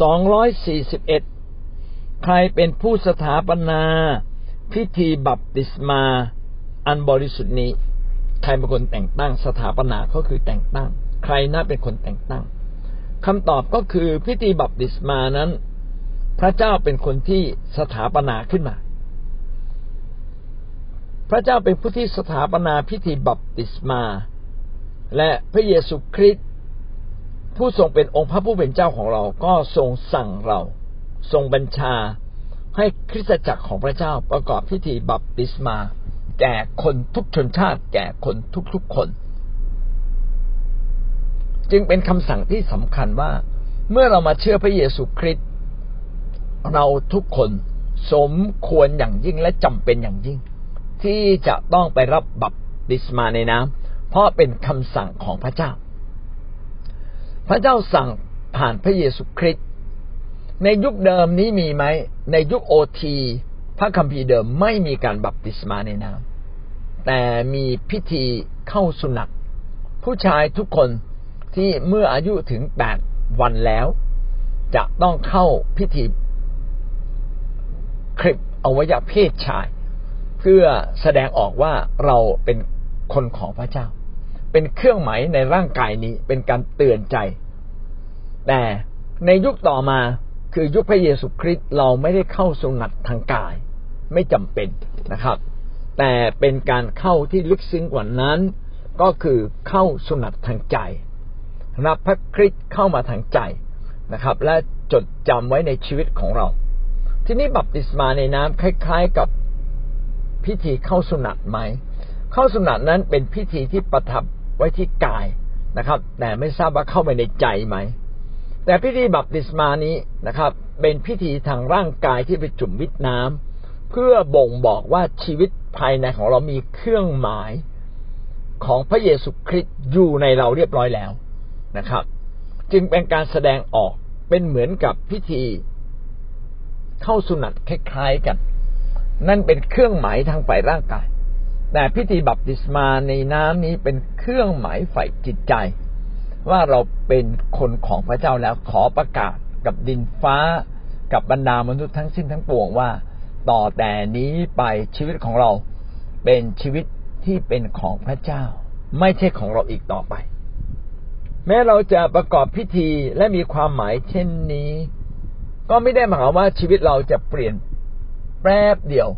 สองร้อยสี่สิบเอ็ดใครเป็นผู้สถาปนาพิธีบัพติศมาอันบริสุทธิ์นี้ ใครเป็นคนแต่งตั้ง สถาปนาก็คือแต่งตั้ง ใครน่าเป็นคนแต่งตั้งคำตอบก็คือพิธีบัพติศมานั้น พระเจ้าเป็นคนที่สถาปนาขึ้นมา พระเจ้าเป็นผู้ที่สถาปนาพิธีบัพติศมา และพระเยซูคริสต์ ผู้ทรงเป็นองค์พระผู้เป็นเจ้าของเราก็ทรงสั่งเรา ทรงบัญชา ให้คริสตจักรของพระเจ้าประกอบพิธีบัพติศมา แก่คนทุกชนชาติ แก่คนทุกๆคน จึงเป็นคำสั่งที่สำคัญว่า เมื่อเรามาเชื่อพระเยซูคริสต์เราทุกคนสมควรอย่างยิ่งและจำเป็นอย่างยิ่ง ที่จะต้องไปรับบัพติศมาในน้ำเพราะเป็นคำสั่งของพระเจ้า พระเจ้าสั่งผ่านพระเยซูคริสต์ในยุคเดิมนี้มีไหม ในยุคโอทีพระคัมภีร์เดิมไม่มีการบัพติศมาในน้ำแต่มีพิธีเข้าสุนัตผู้ชายทุกคนที่เมื่ออายุถึงแปดวันแล้ว จะต้องเข้าพิธีคลิปอวัยวะเพศชาย เพื่อแสดงออกว่าเราเป็นคนของพระเจ้า เป็นเครื่องหมายในร่างกายนี้เป็นการเตือนใจ แต่ในยุคต่อมาคือยุคพระเยซูคริสต์เราไม่ได้เข้าสุนัตทางกาย ไม่จำเป็นนะครับ แต่เป็นการเข้าที่ลึกซึ้งกว่านั้น ก็คือเข้าสุนัตทางใจรับพระคริสต์เข้ามาทางใจนะครับ และจดจำไว้ในชีวิตของเรา ที่นี้บัพติศมาในน้ำคล้าย ๆกับพิธีเข้าสุนัตไหมเข้าสุนัตนั้นเป็นพิธีที่ประทับ ไว้ที่กายนะครับ แต่ไม่ทราบว่าเข้าไปในใจไหม แต่พิธีบัพติศมานี้นะครับ เป็นพิธีทางร่างกายที่ไปจุ่มวิตน้ำเพื่อบ่งบอกว่าชีวิตภายในของเรามีเครื่องหมายของพระเยซูคริสต์อยู่ในเราเรียบร้อยแล้วนะครับ จึงเป็นการแสดงออกเป็นเหมือนกับพิธีเข้าสุนัตคล้ายๆกัน นั่นเป็นเครื่องหมายทางฝ่ายร่างกาย แต่พิธีบัพติศมาในน้ำนี้เป็นเครื่องหมายฝ่ายจิตใจ ว่าเราเป็นคนของพระเจ้าแล้วขอประกาศกับดินฟ้า กับบรรดามนุษย์ทั้งสิ้นทั้งปวงว่า ต่อแต่นี้ไปชีวิตของเราเป็นชีวิตที่เป็นของพระเจ้า ไม่ใช่ของเราอีกต่อไป แม้เราจะประกอบพิธีและมีความหมายเช่นนี้ ก็ไม่ได้หมายว่าชีวิตเราจะเปลี่ยนแป๊บเดียว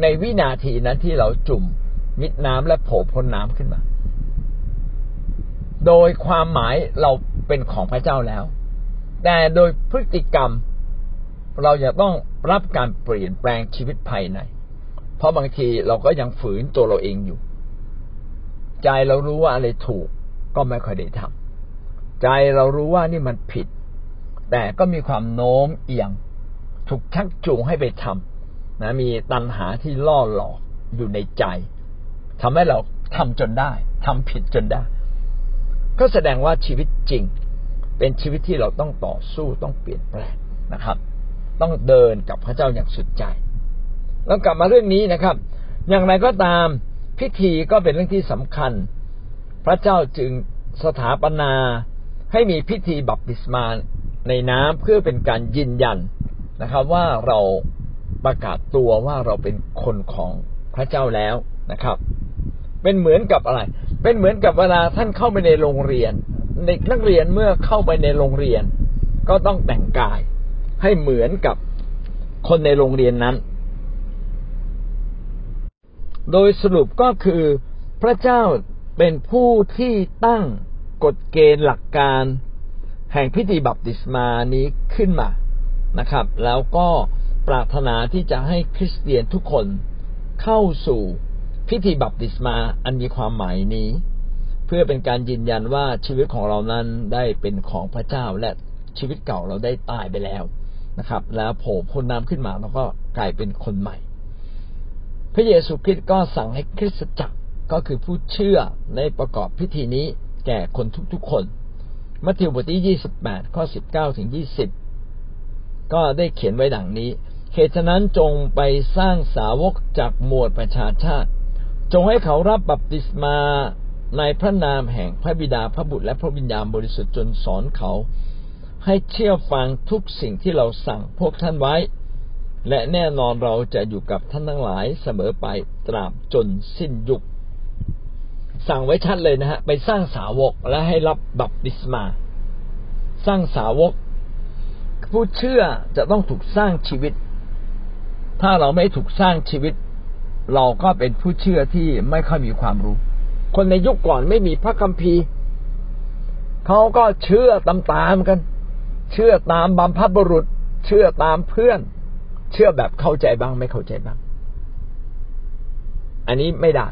ในวินาทีนั้นที่เราจุ่ม มิดน้ำและโผล่พ้นน้ำขึ้นมา โดยความหมายเราเป็นของพระเจ้าแล้ว แต่โดยพฤติกรรมเราจะต้องรับการเปลี่ยนแปลงชีวิตภายใน เพราะบางทีเราก็ยังฝืนตัวเราเองอยู่ ใจเรารู้ว่าอะไรถูกก็ไม่ค่อยได้ทำใจเรารู้ว่านี่มันผิด แต่ก็มีความโน้มเอียง ถูกชักจูงให้ไปทำนะมีตัณหาที่ล่อหลอกอยู่ในใจ ทำให้เราทำจนได้ทำผิดจนได้ ก็แสดงว่าชีวิตจริง เป็นชีวิตที่เราต้องต่อสู้ต้องเปลี่ยนแปลงนะครับ ต้องเดินกับพระเจ้าอย่างสุดใจแล้วกลับมาเรื่องนี้นะครับ อย่างไรก็ตามพิธีก็เป็นเรื่องที่สำคัญ พระเจ้าจึงสถาปนาให้มีพิธีบัพติศมาในน้ำเพื่อเป็นการยืนยันนะครับ ว่าเราประกาศตัวว่าเราเป็นคนของพระเจ้าแล้วนะครับ เป็นเหมือนกับอะไร เป็นเหมือนกับเวลาท่านเข้าไปในโรงเรียน เด็กนักเรียนเมื่อเข้าไปในโรงเรียน ก็ต้องแต่งกาย ให้เหมือนกับคนในโรงเรียนนั้น โดยสรุปก็คือพระเจ้าเป็นผู้ที่ตั้งกฎเกณฑ์หลักการ แห่งพิธีบัพติศมานี้ขึ้นมานะครับ แล้วก็ปรารถนาที่จะให้คริสเตียนทุกคนเข้าสู่ พิธีบัพติศมาอันมีความหมายนี้ เพื่อเป็นการยืนยันว่าชีวิตของเรานั้นได้เป็นของพระเจ้าและชีวิตเก่าเราได้ตายไปแล้วนะครับ แล้วโผล่พ้นน้ำขึ้นมาแล้วก็กลายเป็นคนใหม่ พระเยซูคริสต์ก็สั่งให้คริสตจักรก็คือผู้เชื่อในประกอบพิธีนี้แก่คนทุกๆคนมัทธิวบทที่ยี่สิบแปดข้อสิบเก้าถึงยี่สิบก็ได้เขียนไว้ดังนี้เหตุฉะนั้นจงไปสร้างสาวกจากหมวดประชาชาติ จงให้เขารับบัพติศมาในพระนามแห่งพระบิดาพระบุตรและพระวิญญาณบริสุทธิ์จนสอนเขา ให้เชื่อฟังทุกสิ่งที่เราสั่งพวกท่านไว้ และแน่นอนเราจะอยู่กับท่านทั้งหลายเสมอไปตราบจนสิ้นยุค สั่งไว้ชัดเลยนะฮะไปสร้างสาวกและให้รับบัพติศมา สร้างสาวก ผู้เชื่อจะต้องถูกสร้างชีวิต ถ้าเราไม่ถูกสร้างชีวิต เราก็เป็นผู้เชื่อที่ไม่ค่อยมีความรู้ คนในยุคก่อนไม่มีพระคัมภีร์เขาก็เชื่อตามๆกัน เชื่อตามบัมพบุรุษ เชื่อตามเพื่อน เชื่อแบบเข้าใจบ้างไม่เข้าใจบ้าง อันนี้ไม่ได้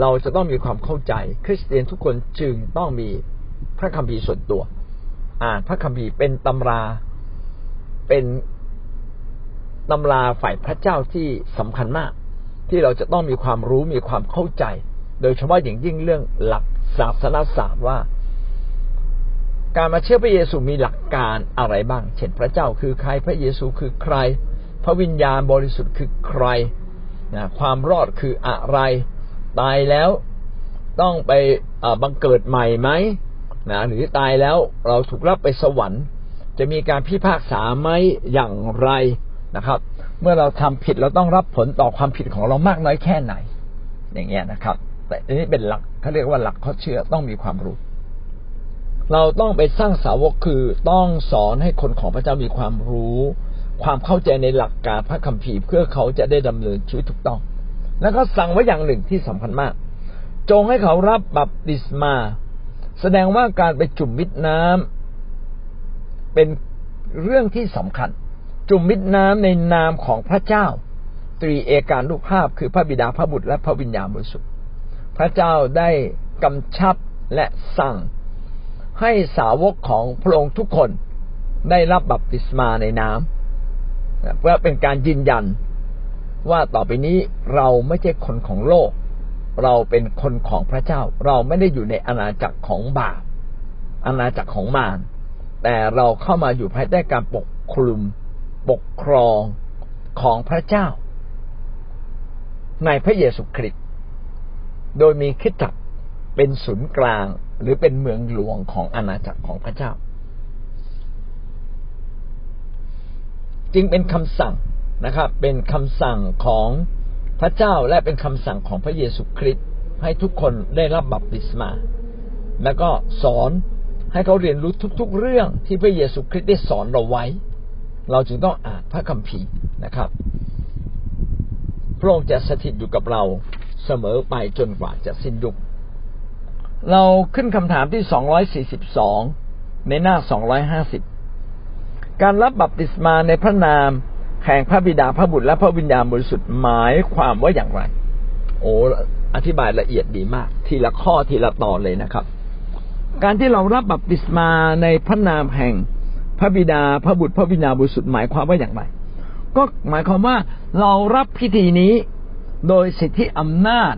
เราจะต้องมีความเข้าใจ คริสเตียนทุกคนจึงต้องมีพระคัมภีร์ส่วนตัว อ่านพระคัมภีร์เป็นตำราเป็นตำราฝ่ายพระเจ้าที่สำคัญมาก ที่เราจะต้องมีความรู้มีความเข้าใจ โดยเฉพาะอย่างยิ่งเรื่องหลักศาสนาศาสตร์ว่า การมาเชื่อพระเยซูมีหลักการอะไรบ้าง เช่นพระเจ้าคือใครพระเยซูคือใคร พระวิญญาณบริสุทธิ์คือใครนะความรอดคืออะไร ตายแล้วต้องไปบังเกิดใหม่ไหมนะหรือตายแล้วเราถูกรับไปสวรรค์ จะมีการพิพากษาไหมอย่างไร นะครับ เมื่อเราทำผิดเราต้องรับผลต่อความผิดของเรามากน้อยแค่ไหน อย่างเงี้ยนะครับ แต่อันนี้เป็นหลักเขาเรียกว่าหลักข้อเชื่อต้องมีความรู้ เราต้องไปสร้างสาวกคือต้องสอนให้คนของพระเจ้ามีความรู้ ความเข้าใจในหลักการพระคัมภีร์เพื่อเขาจะได้ดำเนินชีวิตถูกต้อง แล้วก็สั่งไว้อย่างหนึ่งที่สำคัญมาก จงให้เขารับบัพติศมา แสดงว่าการไปจุ่มมิดน้ำเป็นเรื่องที่สำคัญ จุ่มมิดน้ำในนามของพระเจ้า ตรีเอการลูกภาพคือพระบิดาพระบุตรและพระวิญญาณบริสุทธิ์พระเจ้าได้กำชับและสั่งให้สาวกของพระองค์ทุกคนได้รับบัพติศมาในน้ำเพื่อเป็นการยืนยันว่าต่อไปนี้เราไม่ใช่คนของโลก เราเป็นคนของพระเจ้า เราไม่ได้อยู่ในอาณาจักรของบาปอาณาจักรของมารแต่เราเข้ามาอยู่ภายใต้การปกคลุม ปกครองของพระเจ้า ในพระเยซูคริสต์โดยมีคิดจักเป็นศูนย์กลางหรือเป็นเมืองหลวงของอาณาจักรของพระเจ้า จึงเป็นคำสั่งนะครับ เป็นคำสั่งของพระเจ้าและเป็นคำสั่งของพระเยซูคริสต์ให้ทุกคนได้รับบัพติศมา แล้วก็สอนให้เขาเรียนรู้ทุกๆเรื่องที่พระเยซูคริสต์ได้สอนเราไว้ เราจึงต้องอ่านพระคัมภีร์นะครับ พระองค์จะสถิตอยู่กับเราเสมอไปจนกว่าจะสิ้นยุค เราขึ้นคำถามที่สองร้อยสี่สิบสองในหน้าสองร้อยห้าสิบการรับบัพติศมาในพระนามแห่งพระบิดาพระบุตรและพระวิญญาณบริสุทธิ์หมายความว่าอย่างไร โอ้อธิบายละเอียดดีมาก ทีละข้อทีละตอนเลยนะครับ การที่เรารับบัพติศมาในพระนามแห่ง พระบิดาพระบุตรพระวิญญาณบริสุทธิ์หมายความว่าอย่างไร ก็หมายความว่าเรารับพิธีนี้โดยสิทธิอำนาจ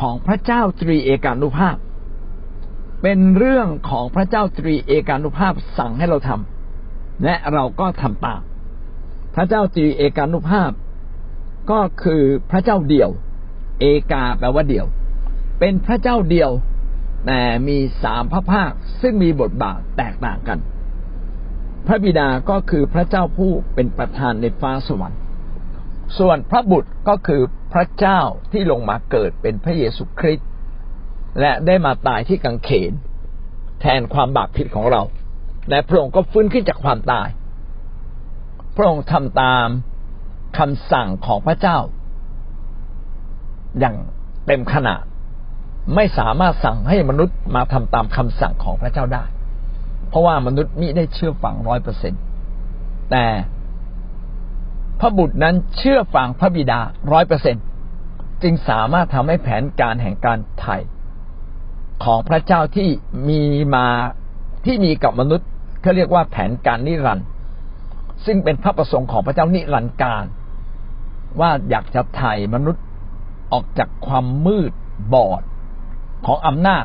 ของพระเจ้าตรีเอกานุภาพ เป็นเรื่องของพระเจ้าตรีเอกานุภาพสั่งให้เราทำและเราก็ทำตาม พระเจ้าตรีเอกานุภาพ ก็คือพระเจ้าเดียว เอกาแปลว่าเดียว เป็นพระเจ้าเดียวแต่มีสามพระภาคซึ่งมีบทบาทแตกต่างกัน พระบิดาก็คือพระเจ้าผู้เป็นประธานในฟ้าสวรรค์ ส่วนพระบุตรก็คือพระเจ้าที่ลงมาเกิดเป็นพระเยซูคริสต์และได้มาตายที่กังเขน แทนความบาปผิดของเรา และพระองค์ก็ฟื้นขึ้นจากความตาย พระองค์ทำตามคำสั่งของพระเจ้า อย่างเต็มขนาดไม่สามารถสั่งให้มนุษย์มาทำตามคำสั่งของพระเจ้าได้ ราะว่ามนุษย์มิได้เชื่อฟังร้อยเปอร์เซ็นตแต่พระบุตรนั้นเชื่อฟังพระบิดาร้อยเปอร์เซ็นจึงสามารถทำให้แผนการแห่งการไถ่ของพระเจ้าที่มีมาที่มีกับมนุษย์เขาเรียกว่าแผนการนิรันดร์ซึ่งเป็นพระประสงค์ของพระเจ้านิรันดร์การ ว่าอยากจะไถ่มนุษย์ออกจากความมืดบอดของอำนาจ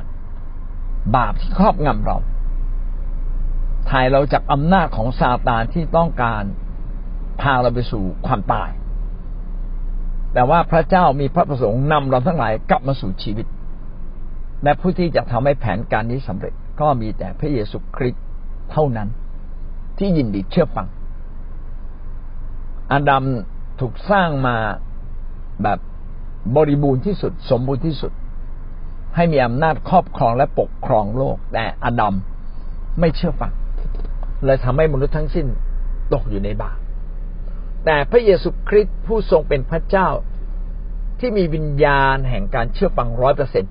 บาปที่ครอบงำเรา ถ่ายเราจากอำนาจของซาตานที่ต้องการพาเราไปสู่ความตาย แต่ว่าพระเจ้ามีพระประสงค์นำเราทั้งหลายกลับมาสู่ชีวิต และผู้ที่จะทำให้แผนการนี้สำเร็จก็มีแต่พระเยซูคริสต์เท่านั้น ที่ยินดีเชื่อฟังอาดัมถูกสร้างมาแบบบริบูรณ์ที่สุด สมบูรณ์ที่สุด ให้มีอำนาจครอบครองและปกครองโลก แต่อาดัมไม่เชื่อฟัง เลยทำให้มนุษย์ทั้งสิ้นตกอยู่ในบาปแต่พระเยซูคริสต์ผู้ทรงเป็นพระเจ้าที่มีวิญญาณแห่งการเชื่อฟังร้อยเปอร์เซ็น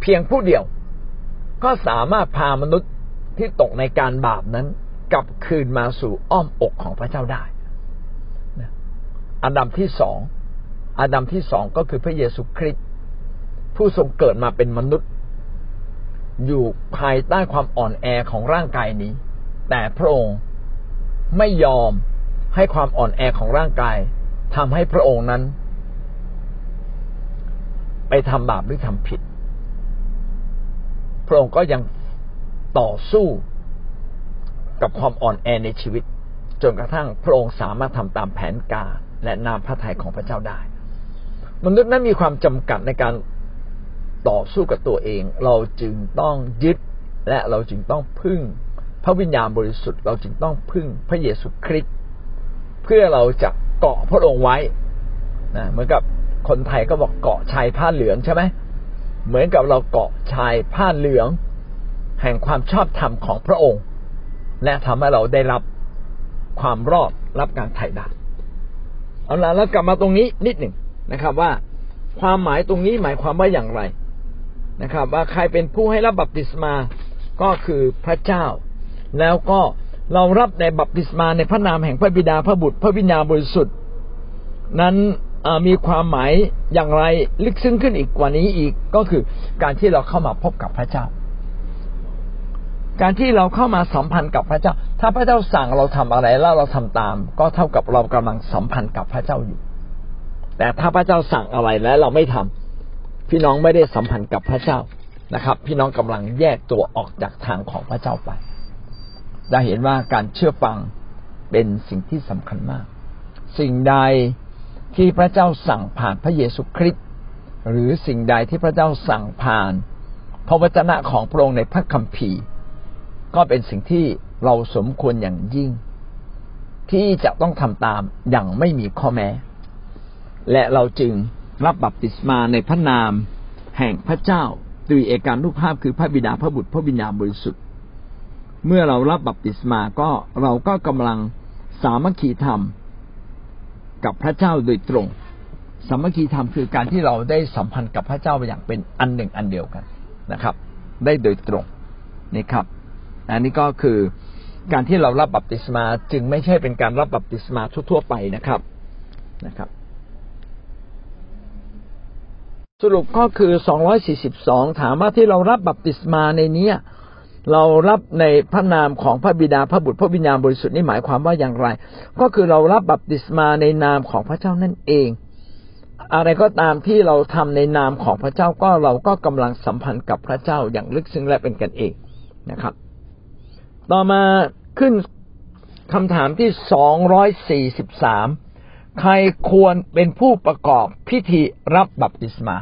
เพียงผู้เดียวก็สามารถพามนุษย์ที่ตกในการบาปนั้น กลับคืนมาสู่อ้อมอกของพระเจ้าได้อันดับที่สองอาดัมที่สองก็คือพระเยซูคริสต์ผู้ทรงเกิดมาเป็นมนุษย์ อยู่ภายใต้ความอ่อนแอของร่างกายนี้ แต่พระองค์ไม่ยอมให้ความอ่อนแอของร่างกายทำให้พระองค์นั้น ไปทำบาปหรือทำผิด พระองค์ก็ยังต่อสู้กับความอ่อนแอในชีวิต จนกระทั่งพระองค์สามารถทำตามแผนการและนามพระทัยของพระเจ้าได้ มนุษย์นั้นมีความจำกัดในการต่อสู้กับตัวเอง เราจึงต้องยึดและเราจึงต้องพึ่ง พระวิญญาณบริสุทธิ์เราจึงต้องพึ่งพระเยซูคริสต์เพื่อเราจะเกาะพระองค์ไว้นะเหมือนกับคนไทยก็บอกเกาะชายผ้าเหลืองใช่ไหมเหมือนกับเราเกาะชายผ้าเหลือง แห่งความชอบธรรมของพระองค์ และทำให้เราได้รับความรอดรับการไถ่ดาเอาละแล้วกลับมาตรงนี้นิดหนึ่งนะครับว่าความหมายตรงนี้หมายความว่าอย่างไรนะครับ ว่าใครเป็นผู้ให้รับบัพติศมาก็คือพระเจ้า แล้วก็เรารับในบัพติศมาในพระนามแห่งพระบิดาพระบุตร พระวิญญาณบริสุทธิ์นั้นมีความหมายอย่างไรลึกซึ้งขึ้นอีกกว่านี้อีกก็คือการที่เราเข้ามาพบกับพระเจ้า การที่เราเข้ามาสัมพันธ์กับพระเจ้า ถ้าพระเจ้าสั่งเราทำอะไรแล้วเราทำตาม ก็เท่ากับเรากำลังสัมพันธ์กับพระเจ้าอยู่ แต่ถ้าพระเจ้าสั่งอะไรแล้วเราไม่ทำพี่น้องไม่ได้สัมพันธ์กับพระเจ้านะครับ พี่น้องกำลังแยกตัวออกจากทางของพระเจ้าไป ได้เห็นว่าการเชื่อฟังเป็นสิ่งที่สำคัญมาก สิ่งใดที่พระเจ้าสั่งผ่านพระเยซูคริสต์หรือสิ่งใดที่พระเจ้าสั่งผ่าน พระวจนะของพระองค์ในพระคัมภีร์ ก็เป็นสิ่งที่เราสมควรอย่างยิ่ง ที่จะต้องทำตามอย่างไม่มีข้อแม้ และเราจึงรับบัพติศมาในพระนาม แห่งพระเจ้าด้วยเอการรูปภาพคือพระบิดาพระบุตรพระวิญญาณบริสุทธิ เมื่อเรารับบัพติศมาก็เราก็กำลังสามัคคีธรรมกับพระเจ้าโดยตรง สามัคคีธรรมคือการที่เราได้สัมพันธ์กับพระเจ้าอย่างเป็นอันหนึ่งอันเดียวกันนะครับ ได้โดยตรงนี่ครับ อันนี้ก็คือการที่เรารับบัพติศมาจึงไม่ใช่เป็นการรับบัพติศมาทั่ว ๆ ไปนะครับนะครับ สรุปก็คือ 242 ถามว่าที่เรารับบัพติศมาในนี้ เรารับในพระนามของพระบิดาพระบุตรพระวิญญาณบริสุทธิ์นี่หมายความว่าอย่างไร ก็คือเรารับบัพติศมาในนามของพระเจ้านั่นเอง อะไรก็ตามที่เราทำในนามของพระเจ้าก็เราก็กำลังสัมพันธ์กับพระเจ้าอย่างลึกซึ้งและเป็นกันเองนะครับ ต่อมาขึ้นคำถามที่243ใครควรเป็นผู้ประกอบพิธีรับบัพติศมา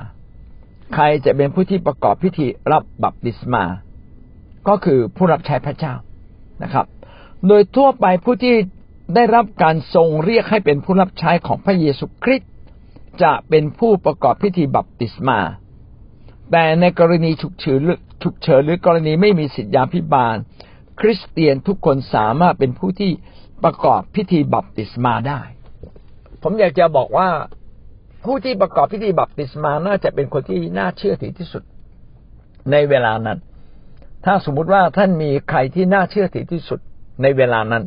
ใครจะเป็นผู้ที่ประกอบพิธีรับบัพติศมา ก็คือผู้รับใช้พระเจ้านะครับ โดยทั่วไปผู้ที่ได้รับการทรงเรียกให้เป็นผู้รับใช้ของพระเยซูคริสต์จะเป็นผู้ประกอบพิธีบัพติศมา แต่ในกรณีฉุกเฉินฉุกเฉินหรือกรณีไม่มีสิทธิยาพิบาล คริสเตียนทุกคนสามารถเป็นผู้ที่ประกอบพิธีบัพติศมาได้ ผมอยากจะบอกว่าผู้ที่ประกอบพิธีบัพติศมาน่าจะเป็นคนที่น่าเชื่อถือที่สุดในเวลานั้น ถ้าสมมุติว่าท่านมีใครที่น่าเชื่อถือที่สุดในเวลานั้น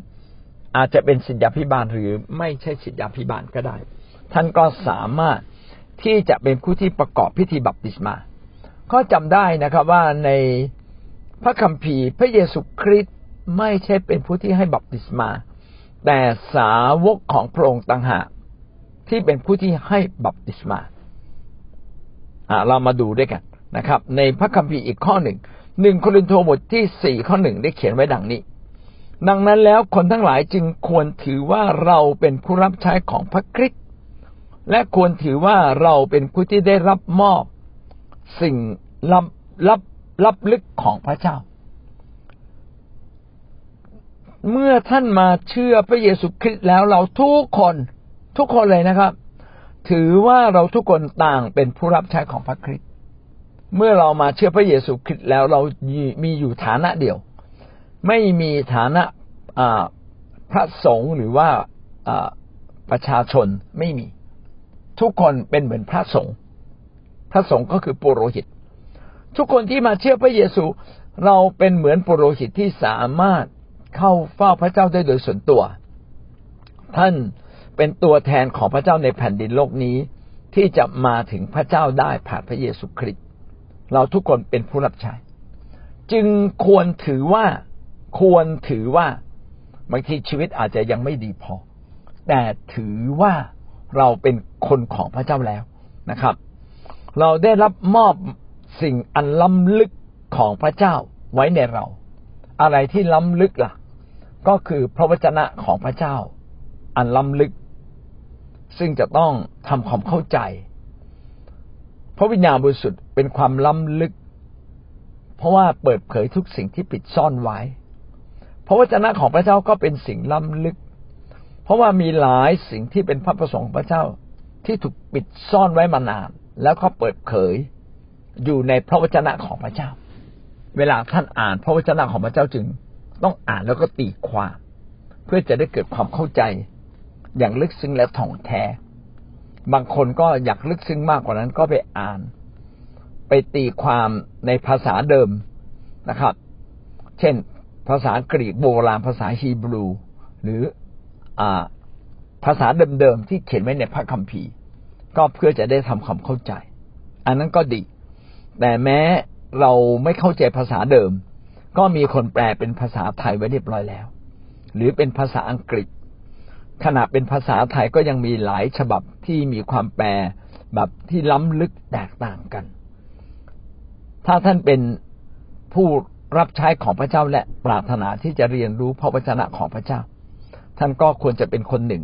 อาจจะเป็นสิทธิพิบาลหรือไม่ใช่สิทธิพิบาลก็ได้ ท่านก็สามารถที่จะเป็นผู้ที่ประกอบพิธีบัพติศมา ก็จำได้นะครับว่าในพระคัมภีร์พระเยซูคริสต์ไม่ใช่เป็นผู้ที่ให้บัพติศมา แต่สาวกของพระองค์ต่างหากที่เป็นผู้ที่ให้บัพติศมาเรามาดูด้วยกัน นะครับ ในพระคัมภีร์อีกข้อหนึ่งหนึ่งโครินธ์บทที่สี่ข้อหนึ่งได้เขียนไว้ดังนี้ ดังนั้นแล้วคนทั้งหลายจึงควรถือว่าเราเป็นผู้รับใช้ของพระคริสต์และควรถือว่าเราเป็นผู้ที่ได้รับมอบ สิ่งลับลับลับลึกของพระเจ้า เมื่อท่านมาเชื่อพระเยซูคริสต์แล้วเราทุกคนทุกคนเลยนะครับ ถือว่าเราทุกคนต่างเป็นผู้รับใช้ของพระคริสต์ เมื่อเรามาเชื่อพระเยซูคริสต์แล้วเรามีอยู่ฐานะเดียว ไม่มีฐานะพระสงฆ์หรือว่าประชาชนไม่มี ทุกคนเป็นเหมือนพระสงฆ์พระสงฆ์ก็คือปุโรหิต ทุกคนที่มาเชื่อพระเยซู เราเป็นเหมือนปุโรหิตที่สามารถเข้าเฝ้าพระเจ้าได้โดยส่วนตัว ท่านเป็นตัวแทนของพระเจ้าในแผ่นดินโลกนี้ ที่จะมาถึงพระเจ้าได้ผ่านพระเยซูคริสต์ เราทุกคนเป็นผู้รับใช้ จึงควรถือว่าควรถือว่าบางทีชีวิตอาจจะยังไม่ดีพอ แต่ถือว่าเราเป็นคนของพระเจ้าแล้วนะครับ เราได้รับมอบสิ่งอันล้ำลึกของพระเจ้าไว้ในเรา อะไรที่ล้ำลึกล่ะ ก็คือพระวจนะของพระเจ้า อันล้ำลึก ซึ่งจะต้องทำความเข้าใจ พระวิญญาณบริสุทธิ์ เป็นความล้ำลึก เพราะว่าเปิดเผยทุกสิ่งที่ปิดซ่อนไว้ พระวจนะของพระเจ้าก็เป็นสิ่งล้ำลึก เพราะว่ามีหลายสิ่งที่เป็นพระประสงค์ของพระเจ้าที่ถูกปิดซ่อนไว้มานาน แล้วก็เปิดเผยอยู่ในพระวจนะของพระเจ้า เวลาท่านอ่านพระวจนะของพระเจ้าจึง ต้องอ่านแล้วก็ตีความ เพื่อจะได้เกิดความเข้าใจ อย่างลึกซึ้งและถ่องแท้ บางคนก็อยากลึกซึ้งมากกว่านั้นก็ไปอ่าน ไปตีความในภาษาเดิมนะครับ เช่น ภาษากรีกโบราณภาษาฮีบรู หรืออ่าภาษาเดิมๆที่เขียนไว้ในพระคัมภีร์ ก็เพื่อจะได้ทำความเข้าใจ อันนั้นก็ดี แต่แม้เราไม่เข้าใจภาษาเดิม ก็มีคนแปลเป็นภาษาไทยไว้เรียบร้อยแล้ว หรือเป็นภาษาอังกฤษ ขณะเป็นภาษาไทยก็ยังมีหลายฉบับที่มีความแปลแบบที่ล้ำลึกแตกต่างกัน ถ้าท่านเป็นผู้รับใช้ของพระเจ้าและปรารถนาที่จะเรียนรู้พระวจนะของพระเจ้า ท่านก็ควรจะเป็นคนหนึ่ง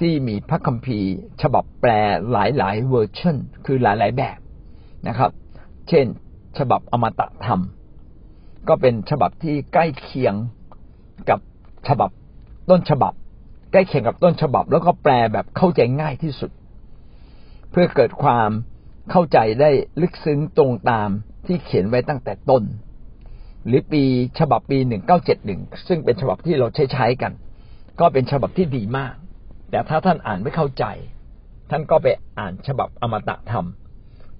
ที่มีพระคัมภีร์ ฉบับแปลหลายๆเวอร์ชันคือหลายๆแบบนะครับ เช่น ฉบับอมตะธรรม ก็เป็นฉบับที่ใกล้เคียงกับฉบับต้นฉบับ ใกล้เคียงกับต้นฉบับ แล้วก็แปลแบบเข้าใจง่ายที่สุด เพื่อเกิดความ เข้าใจได้ลึกซึ้งตรงตามที่เขียนไว้ตั้งแต่ต้น หรือปีฉบับปีหนึ่งเก้าเจ็ดหนึ่งซึ่งเป็นฉบับที่เราใช้ใช้กัน ก็เป็นฉบับที่ดีมาก แต่ถ้าท่านอ่านไม่เข้าใจ ท่านก็ไปอ่านฉบับอมตะธรรม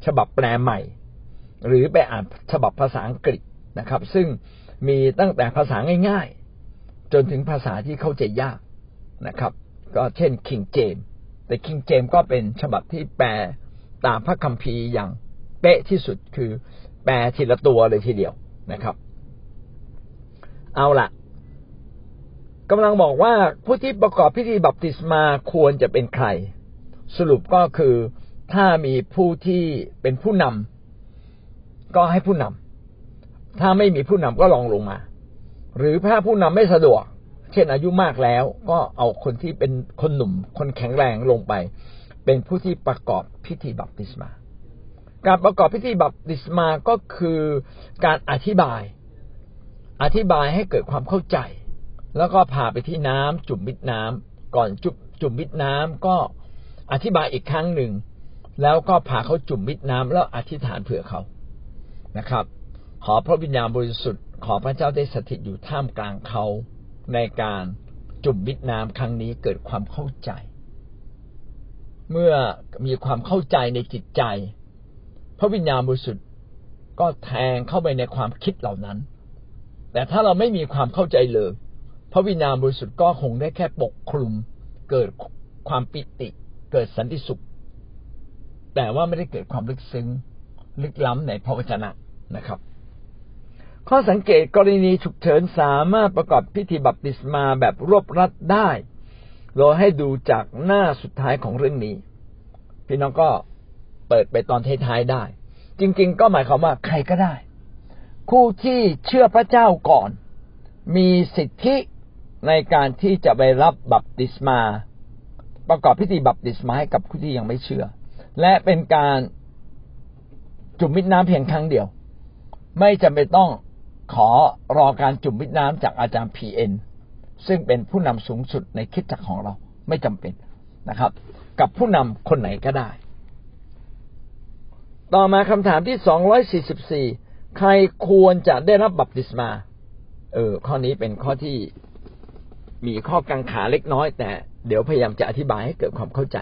ฉบับแปลใหม่ หรือไปอ่านฉบับภาษาอังกฤษนะครับ ซึ่งมีตั้งแต่ภาษาง่าย ๆ จนถึงภาษาที่เข้าใจยากนะครับ ก็เช่นคิงเจมแต่คิงเจมก็เป็นฉบับที่แปล ตามพระคัมภีร์อย่างเป๊ะที่สุดคือแปลทีละตัวเลยทีเดียวนะครับ เอาละกำลังบอกว่าผู้ที่ประกอบพิธีบัพติศมาควรจะเป็นใคร สรุปก็คือถ้ามีผู้ที่เป็นผู้นำก็ให้ผู้นำถ้าไม่มีผู้นำก็ลองลงมา หรือถ้าผู้นำไม่สะดวก เช่นอายุมากแล้ว ก็เอาคนที่เป็นคนหนุ่ม คนแข็งแรงลงไป เป็นผู้ที่ประกอบพิธีบัพติศมา การประกอบพิธีบัพติศมาก็คือการอธิบาย อธิบายให้เกิดความเข้าใจ แล้วก็พาไปที่น้ำจุ่มมิดน้ำก่อนจุ่มจุ่มมิดน้ำก็อธิบายอีกครั้งหนึ่ง แล้วก็พาเขาจุ่มมิดน้ำแล้วอธิษฐานเผื่อเขานะครับ ขอพระวิญญาณบริสุทธิ์ขอพระเจ้าได้สถิตอยู่ท่ามกลางเขาในการจุ่มมิดน้ำครั้งนี้เกิดความเข้าใจ เมื่อมีความเข้าใจในจิตใจ พระวิญญาณบริสุทธิ์ก็แทงเข้าไปในความคิดเหล่านั้น แต่ถ้าเราไม่มีความเข้าใจเลย พระวิญญาณบริสุทธิ์ก็คงได้แค่ปกคลุม เกิดความปิติ เกิดสันติสุข แต่ว่าไม่ได้เกิดความลึกซึ้ง ลึกล้ำในพระวจนะนะครับ ข้อสังเกตกรณีฉุกเฉินสามารถประกอบพิธีบัพติศมาแบบรวบรัดได้ เราให้ดูจากหน้าสุดท้ายของเรื่องนี้ พี่น้องก็เปิดไปตอนท้ายๆได้ จริง ๆ ก็หมายความว่าใครก็ได้ ผู้ที่เชื่อพระเจ้าก่อน มีสิทธิในการที่จะไปรับบัพติศมา ประกอบพิธีบัพติศมาให้กับผู้ที่ยังไม่เชื่อ และเป็นการจุ่มมิดน้ำเพียงครั้งเดียว ไม่จำเป็นต้องขอรอการจุ่มมิดน้ำจากอาจารย์พีเอ็น ซึ่งเป็นผู้นำสูงสุดในคิดจักรของเราไม่จำเป็นนะครับ กับผู้นำคนไหนก็ได้ ต่อมาคำถามที่สองร้อยสี่สิบสี่ใครควรจะได้รับบัพติศมา เออ ข้อนี้เป็นข้อที่มีข้อกังขาเล็กน้อย แต่เดี๋ยวพยายามจะอธิบายให้เกิดความเข้าใจ